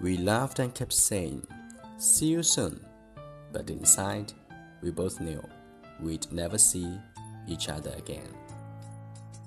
We laughed and kept saying, See you soon. But inside, we both knew we'd never see each other again.